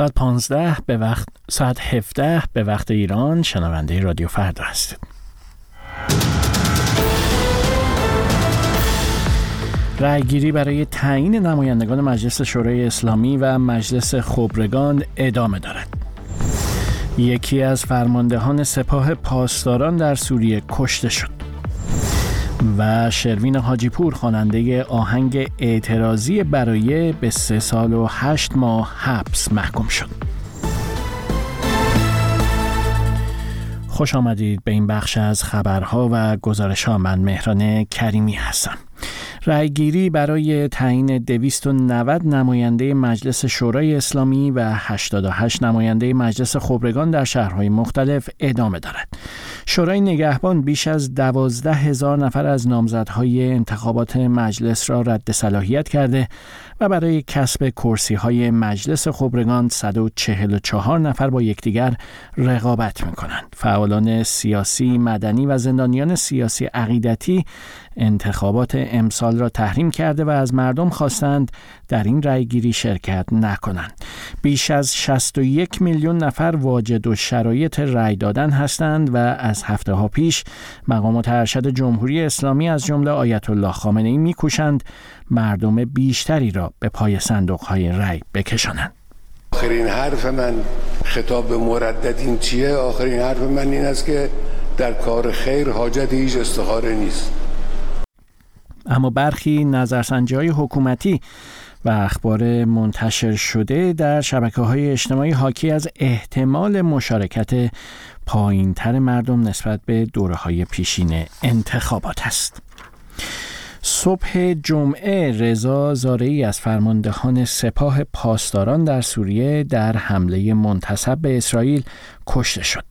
ساعت 15 به وقت ساعت 17 به وقت ایران شنونده رادیو فردا هستید. رأیگیری برای تعیین نمایندگان مجلس شورای اسلامی و مجلس خبرگان ادامه دارد. یکی از فرماندهان سپاه پاسداران در سوریه کشته شد. و شروین حاجیپور خواننده آهنگ اعتراضی برای به سه سال و هشت ماه حبس محکوم شد. خوش آمدید به این بخش از خبرها و گزارش ها من مهران کریمی هستم. رأیگیری برای تعیین 290 نماینده مجلس شورای اسلامی و 88 نماینده مجلس خبرگان در شهرهای مختلف ادامه دارد. شورای نگهبان بیش از دوازده هزار نفر از نامزدهای انتخابات مجلس را رد صلاحیت کرده و برای کسب کرسی های مجلس خبرگان 144 نفر با یکدیگر رقابت می کنند. فعالان سیاسی، مدنی و زندانیان سیاسی عقیدتی انتخابات امسال را تحریم کرده و از مردم خواستند در این رأیگیری شرکت نکنند. بیش از 61 میلیون نفر واجد و شرایط رأی دادن هستند و از هفته ها پیش مقامات ارشد جمهوری اسلامی از جمله آیت الله خامنه ای میکوشند مردم بیشتری را به پای صندوق های رأی بکشانند. آخرین حرف من خطاب به مردد این چیه؟ آخرین حرف من این است که در کار خیر حاجت هیچ استخاره نیست اما برخی نظرسنجی های حکومتی و اخبار منتشر شده در شبکه های اجتماعی حاکی از احتمال مشارکت پایینتر مردم نسبت به دوره های پیشین انتخابات است. صبح جمعه رضا زارعی از فرماندهان سپاه پاسداران در سوریه در حمله منتصب به اسرائیل کشته شد.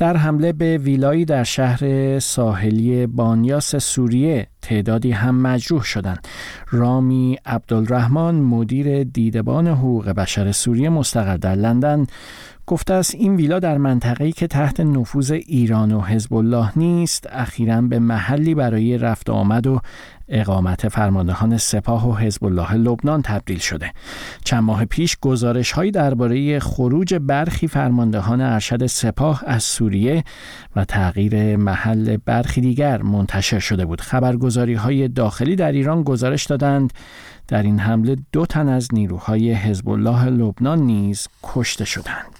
در حمله به ویلایی در شهر ساحلی بانیاس سوریه تعدادی هم مجروح شدند. رامی عبدالرحمن مدیر دیدبان حقوق بشر سوریه مستقر در لندن گفته است این ویلا در منطقه‌ای که تحت نفوذ ایران و حزب الله نیست اخیرا به محلی برای رفت آمد و اقامت فرماندهان سپاه و حزب الله لبنان تبدیل شده. چند ماه پیش گزارش هایی درباره خروج برخی فرماندهان ارشد سپاه از سوریه و تغییر محل برخی دیگر منتشر شده بود. خبرگزاری های داخلی در ایران گزارش دادند در این حمله دو تن از نیروهای حزب الله لبنان نیز کشته شدند.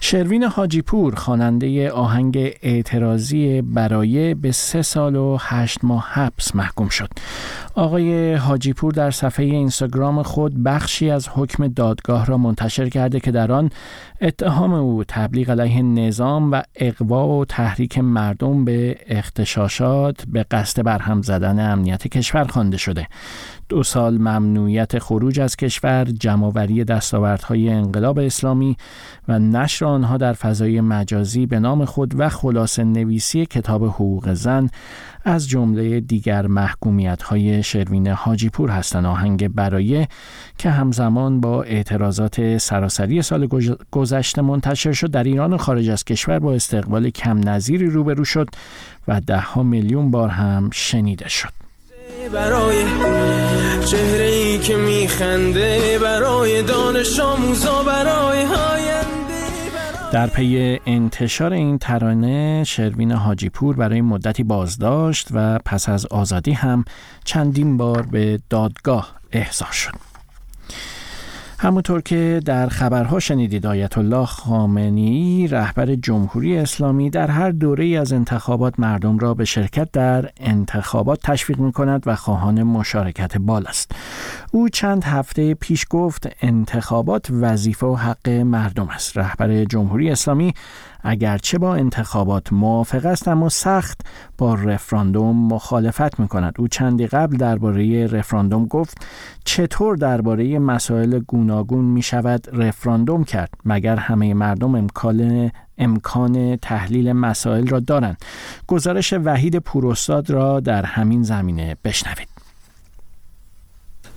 شروین حاجیپور خواننده آهنگ اعتراضی برای به سه سال و هشت ماه حبس محکوم شد. آقای حاجیپور در صفحه اینستاگرام خود بخشی از حکم دادگاه را منتشر کرده که در آن اتهام او تبلیغ علیه نظام و اقوا و تحریک مردم به اختشاشات به قصد برهم زدن امنیت کشور خوانده شده. دو سال ممنوعیت خروج از کشور، جمعوری دستاوردهای انقلاب اسلامی و نشر آنها در فضای مجازی به نام خود و خلاصه نویسی کتاب حقوق زن از جمله دیگر محکومیت های شروین حاجیپور هستند. آهنگ برایه که همزمان با اعتراضات سراسری سال گذشته منتشر شد در ایران و خارج از کشور با استقبال کم نظیری روبرو شد و ده ها میلیون بار هم شنیده شد. برای چهره ای که میخنده برای دانش آموزا برای در پی انتشار این ترانه شروین حاجیپور برای مدتی بازداشت و پس از آزادی هم چندین بار به دادگاه احضار شد. همونطور که در خبرها شنیدید آیت الله خامنی رهبر جمهوری اسلامی در هر دوره از انتخابات مردم را به شرکت در انتخابات تشویق می کند و خواهان مشارکت بال است. او چند هفته پیش گفت انتخابات وظیفه و حق مردم است. رهبر جمهوری اسلامی اگرچه با انتخابات موافق است اما سخت با رفراندوم مخالفت می کند. او چندی قبل درباره رفراندوم گفت چطور درباره مسائل گوناگون می شود رفراندوم کرد مگر همه مردم امکان امکان تحلیل مسائل را دارند گزارش وحید پوراستاد را در همین زمینه بشنوید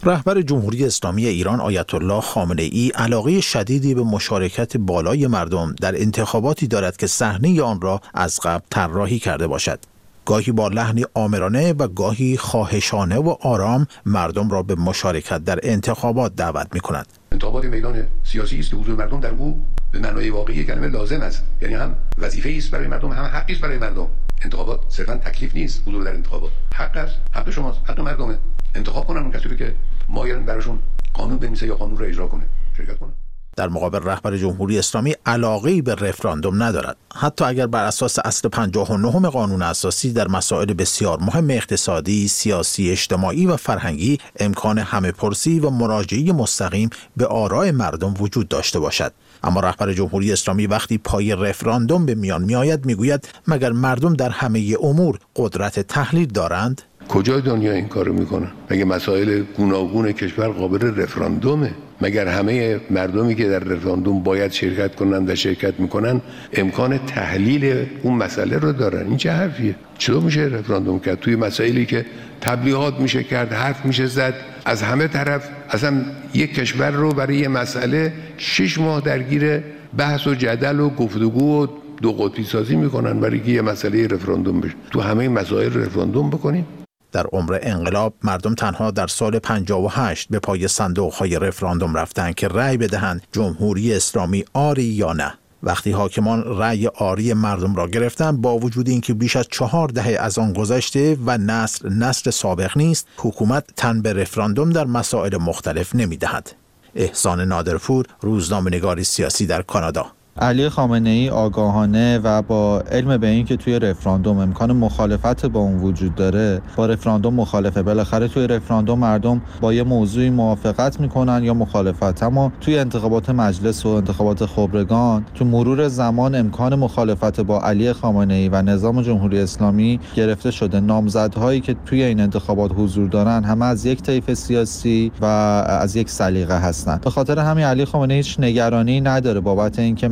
رهبر جمهوری اسلامی ایران آیت الله خامنه ای علاقه شدیدی به مشارکت بالای مردم در انتخاباتی دارد که صحنه آن را از قبل طراحی کرده باشد. گاهی با لحنی آمرانه و گاهی خواهشانه و آرام مردم را به مشارکت در انتخابات دعوت می کند. انتخابات میدان سیاسی است که حضور مردم در او به معنای واقعی کلمه لازم است. یعنی هم وظیفه است برای مردم هم حقی است برای مردم. انتخابات صرفا تکلیف نیست حضور در انتخابات. حق است حق شماست حق مردمه. انتخاب کنن اون کسی که مایلن براشون قانون بنویسه یا قانون رو اجرا کنه. شرکت کنه در مقابل رهبر جمهوری اسلامی علاقه به رفراندوم ندارد. حتی اگر بر اساس اصل 59 قانون اساسی در مسائل بسیار مهم اقتصادی، سیاسی، اجتماعی و فرهنگی امکان همه پرسی و مراجعه مستقیم به آرای مردم وجود داشته باشد. اما رهبر جمهوری اسلامی وقتی پای رفراندوم به میان میآید می‌گوید مگر مردم در همه امور قدرت تحلیل دارند؟ کجای دنیا این کارو می‌کنن مگه مسائل گوناگون کشور قابل رفراندومه؟ مگر همه مردمی که در رفراندوم باید شرکت کنند و شرکت می‌کنن امکان تحلیل اون مسئله رو دارن؟ این چه حرفیه؟ چطور میشه رفراندوم کرد؟ توی مسائلی که تبلیغات میشه کرد حرف میشه زد از همه طرف اصلا یک کشور رو برای یه مسئله شش ماه درگیر بحث و جدل و گفتگو و دو قطبی سازی می‌کنن برای که یه مسئله رفراندوم بشه. تو همه مسائل رفراندوم بکنیم در عمر انقلاب مردم تنها در سال 58 به پای صندوق های رفراندوم رفتند که رأی بدهند جمهوری اسلامی آری یا نه. وقتی حاکمان رأی آری مردم را گرفتند با وجود اینکه بیش از چهار دهه از آن گذشته و نسل نسل سابق نیست حکومت تن به رفراندوم در مسائل مختلف نمی‌دهد. احسان نادرپور روزنامه نگاری سیاسی در کانادا. علی خامنه ای آگاهانه و با علم به اینکه توی رفراندوم امکان مخالفت با اون وجود داره با رفراندوم مخالفه. بالاخره توی رفراندوم مردم با یه موضوعی موافقت می‌کنن یا مخالفت. اما توی انتخابات مجلس و انتخابات خبرگان تو مرور زمان امکان مخالفت با علی خامنه ای و نظام جمهوری اسلامی گرفته شده. نامزدهایی که توی این انتخابات حضور دارن همه از یک طیف سیاسی و از یک سلیقه هستن. به خاطر همین علی خامنه هیچ نگرانی نداره بابت اینکه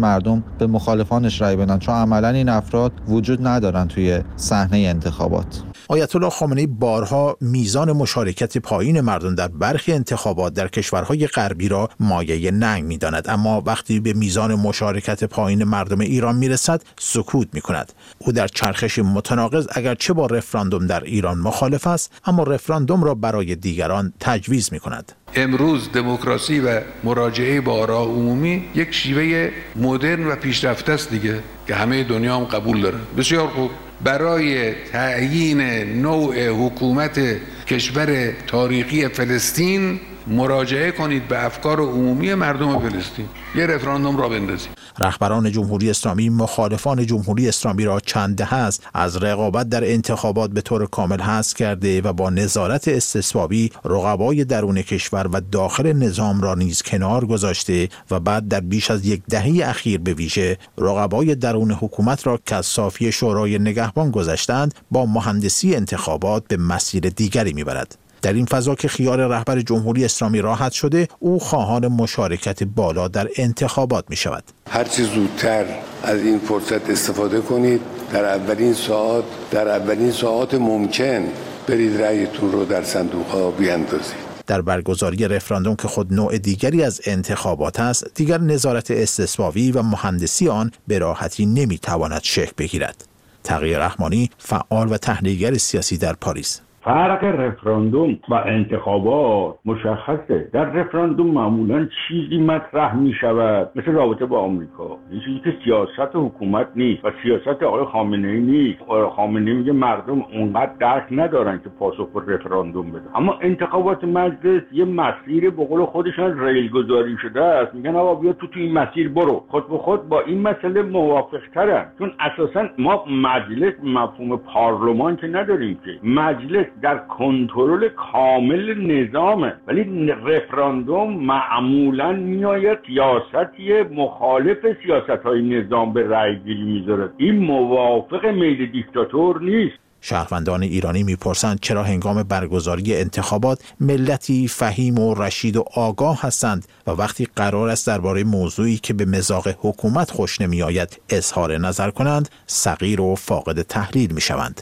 به مخالفانش رأی بدن چون عملا این افراد وجود ندارن توی صحنه انتخابات. آیت الله خامنه‌ای بارها میزان مشارکت پایین مردم در برخی انتخابات در کشورهای غربی را مایه ننگ می‌داند. اما وقتی به میزان مشارکت پایین مردم ایران می‌رسد سکوت می‌کند. او در چرخش متناقض اگرچه با رفراندوم در ایران مخالف است اما رفراندوم را برای دیگران تجویز می‌کند. امروز دموکراسی و مراجعه با آراء عمومی یک شیوه مدرن و پیشرفته است دیگه که همه دنیا هم قبول داره بسیار خوب. برای تعیین نوع حکومت کشور تاریخی فلسطین مراجعه کنید به افکار عمومی مردم فلسطین. یه رفراندوم را بندازید رهبران جمهوری اسلامی مخالفان جمهوری اسلامی را چند دهه است. از رقابت در انتخابات به طور کامل حذف کرده و با نظارت استثبابی رقبای درون کشور و داخل نظام را نیز کنار گذاشته و بعد در بیش از یک دهه اخیر به ویژه رقبای درون حکومت را که از صافی شورای نگهبان گذاشتند با مهندسی انتخابات به مسیر دیگری می‌برد. در این فضا که خیال رهبر جمهوری اسلامی راحت شده او خواهان مشارکت بالا در انتخابات می شود هرچی زودتر از این فرصت استفاده کنید در اولین ساعت در اولین ساعت ممکن برید رأیتون رو در صندوق ها بیاندازید. در برگزاری رفراندوم که خود نوع دیگری از انتخابات است دیگر نظارت استثبابی و مهندسی آن به راحتی نمی‌تواند شکل بگیرد. تغییر رحمانی فعال و تحلیلگر سیاسی در پاریس. فرق رفراندوم و انتخابات مشخصه. در رفراندوم معمولا چیزی مطرح می شود مثل رابطه با آمریکا. چیزی که سیاست حکومت نیست و سیاست آقای خامنه ای نیست خامنه میگه مردم اونقدر درک ندارن که پاسخ به رفراندوم بدن اما انتخابات مجلس یه مسیر به قول خودشان ریل گذاری شده است. میگن آقا بیا تو تو این مسیر برو. خود به خود با این مسئله موافق ترن چون اساسا ما مجلس مفهوم پارلمان که نداریم که. مجلس در کنترل کامل نظامه. ولی رفراندوم معمولا میآید سیاستی مخالف سیاست های نظام به رأی گیری می‌ذاره این موافق میل دیکتاتور نیست. شهروندان ایرانی می‌پرسند چرا هنگام برگزاری انتخابات ملتی فهیم و رشید و آگاه هستند و وقتی قرار است درباره موضوعی که به مزاق حکومت خوش نمیآید اظهار نظر کنند صغیر و فاقد تحلیل می‌شوند.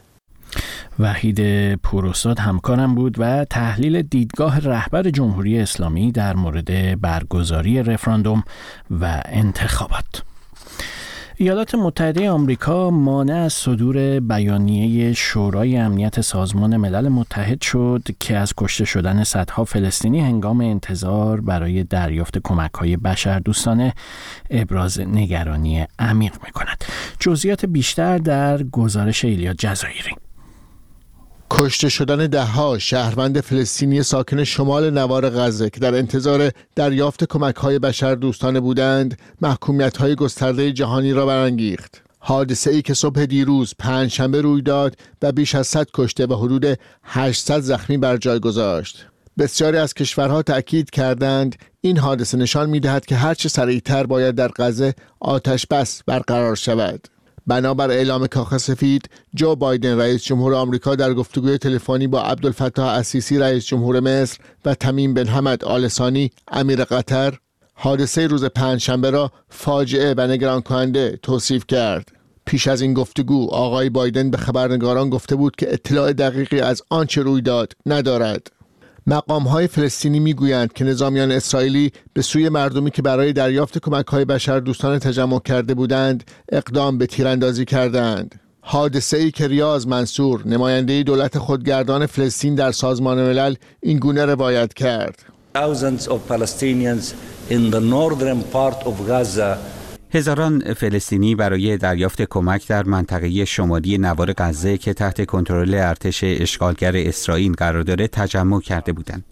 وحید پوروستاد همکارم بود و تحلیل دیدگاه رهبر جمهوری اسلامی در مورد برگزاری رفراندوم و انتخابات ایالات متحده آمریکا مانع از صدور بیانیه شورای امنیت سازمان ملل متحد شد که از کشته شدن صدها فلسطینی هنگام انتظار برای دریافت کمک های بشر دوستانه ابراز نگرانی عمیق می کند. جزئیات بیشتر در گزارش ایلیا جزایری کشته شدن دهها شهروند فلسطینی ساکن شمال نوار غزه که در انتظار دریافت کمک های بشر دوستانه بودند محکومیت های گسترده جهانی را برانگیخت. حادثه ای که صبح دیروز پنج شنبه روی داد و بیش از 100 کشته و حدود 800 زخمی بر جای گذاشت. بسیاری از کشورها تأکید کردند این حادثه نشان می دهد که هرچه سریعتر باید در غزه آتش بس برقرار شود. بنابر اعلام کاخ سفید جو بایدن رئیس جمهور آمریکا در گفتگوی تلفنی با عبدالفتاح السیسی رئیس جمهور مصر و تمیم بن حمد آلسانی امیر قطر حادثه روز پنجشنبه را فاجعه و نگران کننده توصیف کرد. پیش از این گفتگو آقای بایدن به خبرنگاران گفته بود که اطلاع دقیقی از آنچه روی داد ندارد. مقام های فلسطینی می‌گویند که نظامیان اسرائیلی به سوی مردمی که برای دریافت کمک های بشر دوستان تجمع کرده بودند اقدام به تیراندازی کردند. حادثه ای که ریاض منصور نماینده دولت خودگردان فلسطین در سازمان ملل این گونه روایت کرد. هزاران فلسطینی برای دریافت کمک در منطقه شمالی نوار غزه که تحت کنترل ارتش اشغالگر اسرائیل قرار داره تجمع کرده بودند.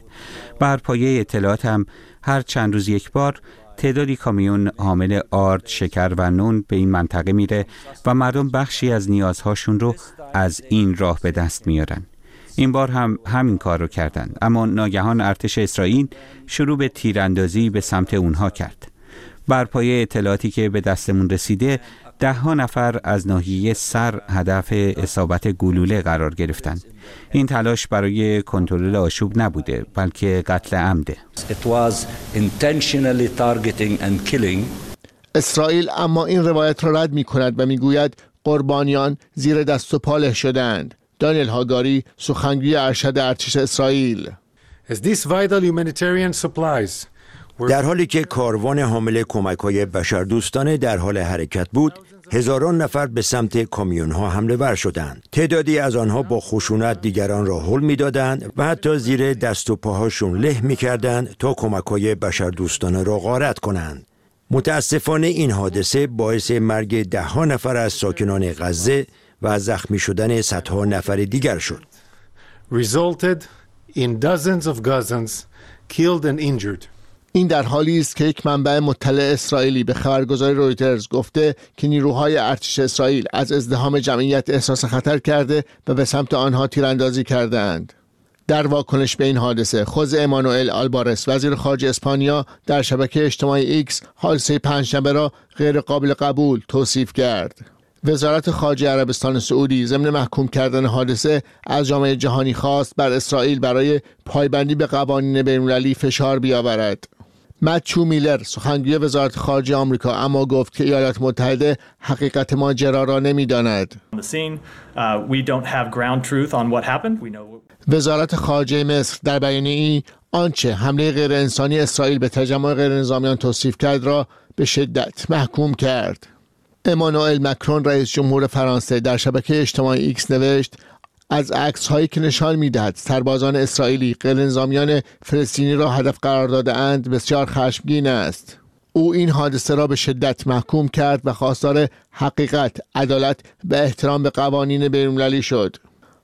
بر پایه اطلاعات هم هر چند روز یک بار تعدادی کامیون حامل آرد، شکر و نون به این منطقه میره و مردم بخشی از نیازهاشون رو از این راه به دست میارن. این بار هم همین کار رو کردند اما ناگهان ارتش اسرائیل شروع به تیراندازی به سمت اونها کرد. بر پایه اطلاعاتی که به دستمون رسیده ده ها نفر از ناحیه سر هدف اصابت گلوله قرار گرفتند. این تلاش برای کنترل آشوب نبوده بلکه قتل عمده. اسرائیل اما این روایت را رد می کند و می گوید قربانیان زیر دست و پاله شدند. دانیل هاگاری سخنگوی ارشد ارتش اسرائیل As these vital humanitarian supplies در حالی که کاروان حامل کمک های بشردوستانه در حال حرکت بود هزاران نفر به سمت کامیون ها حمله ور شدند. تعدادی از آنها با خشونت دیگران را حل می‌دادند و حتی زیر دست و پاهاشون له می‌کردند تا کمک های بشردوستانه را غارت کنند. متاسفانه این حادثه باعث مرگ ده ها نفر از ساکنان غزه و زخمی شدن صدها نفر دیگر شد. Resulted in dozens of Gazans killed and injured. این در حالی است که یک منبع مطلع اسرائیلی به خبرگزاری رویترز گفته که نیروهای ارتش اسرائیل از ازدحام جمعیت احساس خطر کرده و به سمت آنها تیراندازی کردند. در واکنش به این حادثه خوزه مانوئل آلبارس وزیر خارجه اسپانیا در شبکه اجتماعی ایکس حادثه پنجشنبه را غیر قابل قبول توصیف کرد. وزارت خارجه عربستان سعودی ضمن محکوم کردن حادثه از جامعه جهانی خواست بر اسرائیل برای پایبندی به قوانین بین‌المللی فشار بیاورد. مچو میلر سخنگوی وزارت خارجه آمریکا اما گفت که ایالات متحده حقیقت ماجرا را نمی‌داند. وزارت خارجه مصر در بیانیه ای آنچه حمله غیر انسانی اسرائیل به تجمع غیر نظامیان توصیف کرد را به شدت محکوم کرد. امانوئل مکرون رئیس جمهور فرانسه در شبکه اجتماعی ایکس نوشت از عکس هایی که نشان می‌دهد سربازان اسرائیلی غیر نظامیان فلسطینی را هدف قرار داده اند بسیار خشمگین است او این حادثه را به شدت محکوم کرد و خواستار حقیقت، عدالت و احترام به قوانین بین‌المللی شد.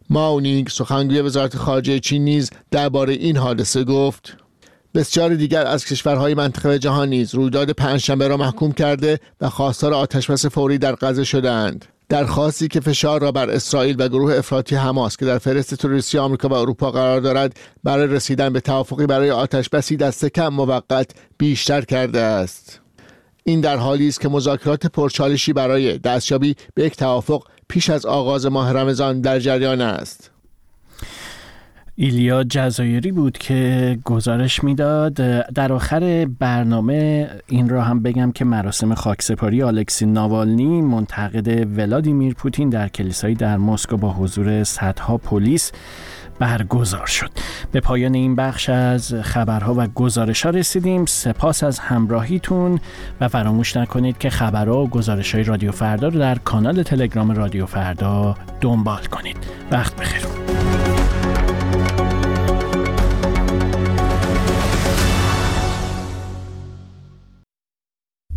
مائو نینگ سخنگوی وزارت خارجه چین نیز درباره این حادثه گفت بسیاری دیگر از کشورهای منطقه جهان نیز رویداد پنجشنبه را محکوم کرده و خواستار آتشبس فوری در غزه شدهاند. درخواستی که فشار را بر اسرائیل و گروه افراطی حماس که در فهرست تروریستی آمریکا و اروپا قرار دارد برای رسیدن به توافقی برای آتشبسی دست کم موقت بیشتر کرده است. این در حالی است که مذاکرات پرچالشی برای دستیابی به یک توافق پیش از آغاز ماه رمضان در جریان است. ایلیا جزایری بود که گزارش می‌داد. در آخر برنامه این را هم بگم که مراسم خاکسپاری آلکسی ناوالنی منتقد ولادیمیر پوتین در کلیسایی در مسکو با حضور صدها پلیس برگزار شد. به پایان این بخش از خبرها و گزارش ها رسیدیم. سپاس از همراهیتون و فراموش نکنید که خبرها و گزارش های رادیو فردا رو در کانال تلگرام رادیو فردا دنبال کنید. وقت بخیر.